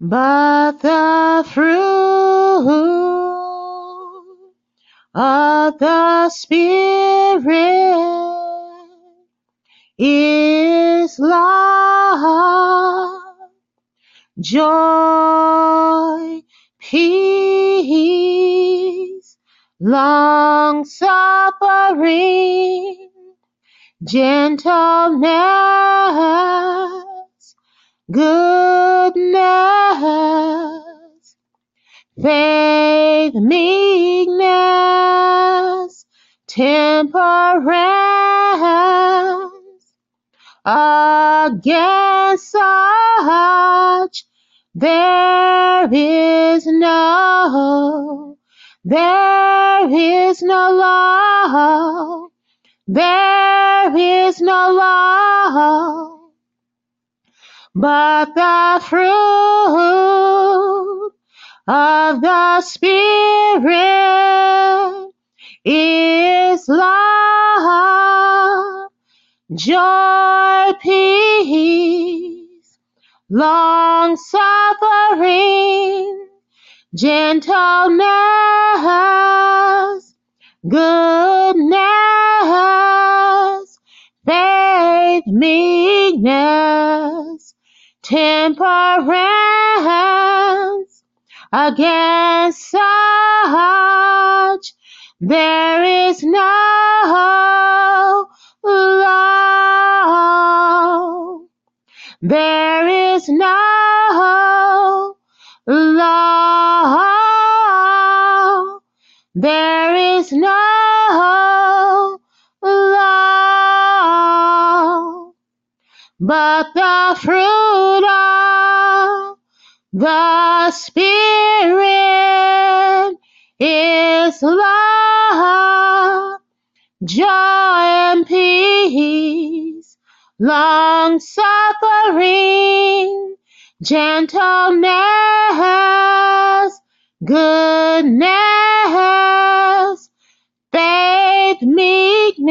but the fruit of the Spirit is love, joy, peace, long suffering, gentleness, goodness, faith, meekness, temperance. Against such there is no, there is no law, there is no law, but the fruit of the Spirit is love, joy, peace, long suffering, gentleness, goodness, faith, meekness, temperance. Against such there is no law. There is no law. There is no But the fruit of the Spirit is love, joy, and peace, long suffering, gentleness, goodness, faith, meekness,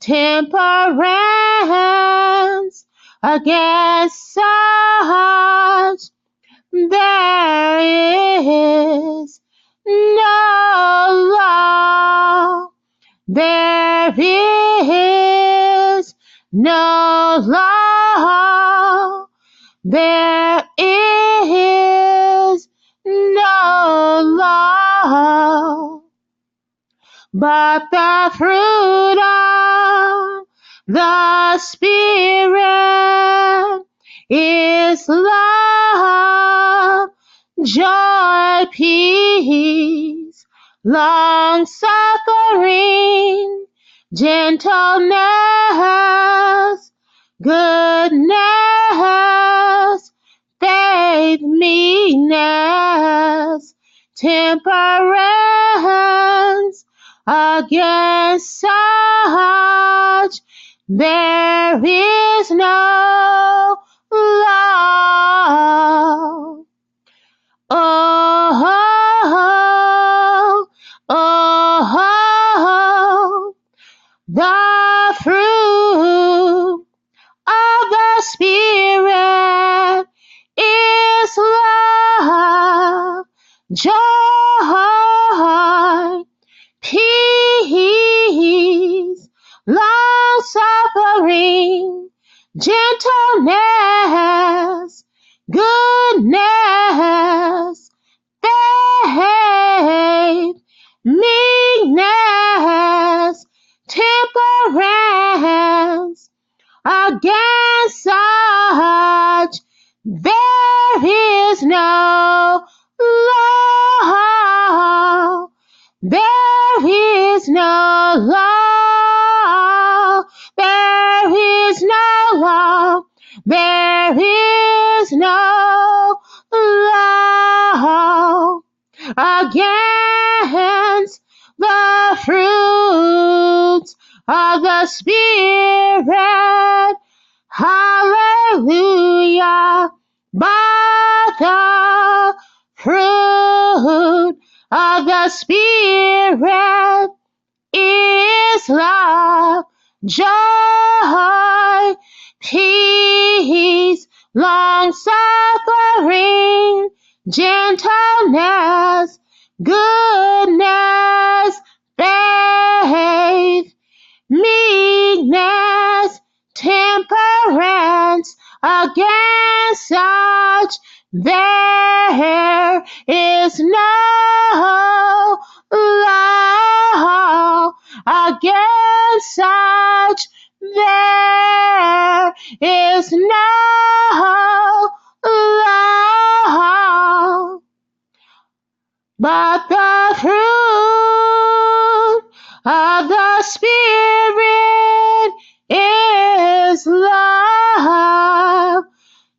temperance. Against such there is no law. There is no law. There is no law. But the fruit of the Spirit is love, joy, peace, long suffering, gentleness, goodness, faith, meekness, temperance. Against there is no law. Oh, oh, oh, oh, the fruit of the Spirit is love, joy, suffering, gentleness, goodness, faith, meekness, temperance. Against such there is no law. There is no law. Against the fruits of the Spirit. Hallelujah. But the fruit of the Spirit is love, joy, peace, long suffering gentleness, goodness, faith, meekness, temperance. Against such there is no law. Against such there is no But the fruit of the Spirit is love,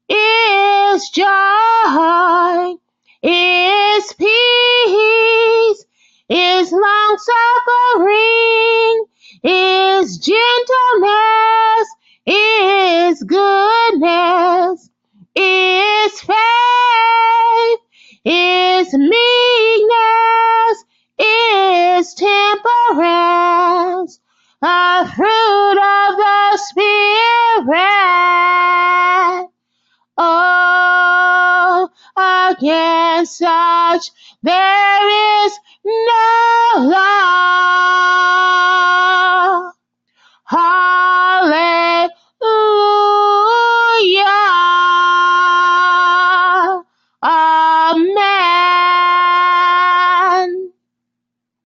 is joy, is peace, is long suffering, is gentleness, is goodness, is faith, against such there is no law.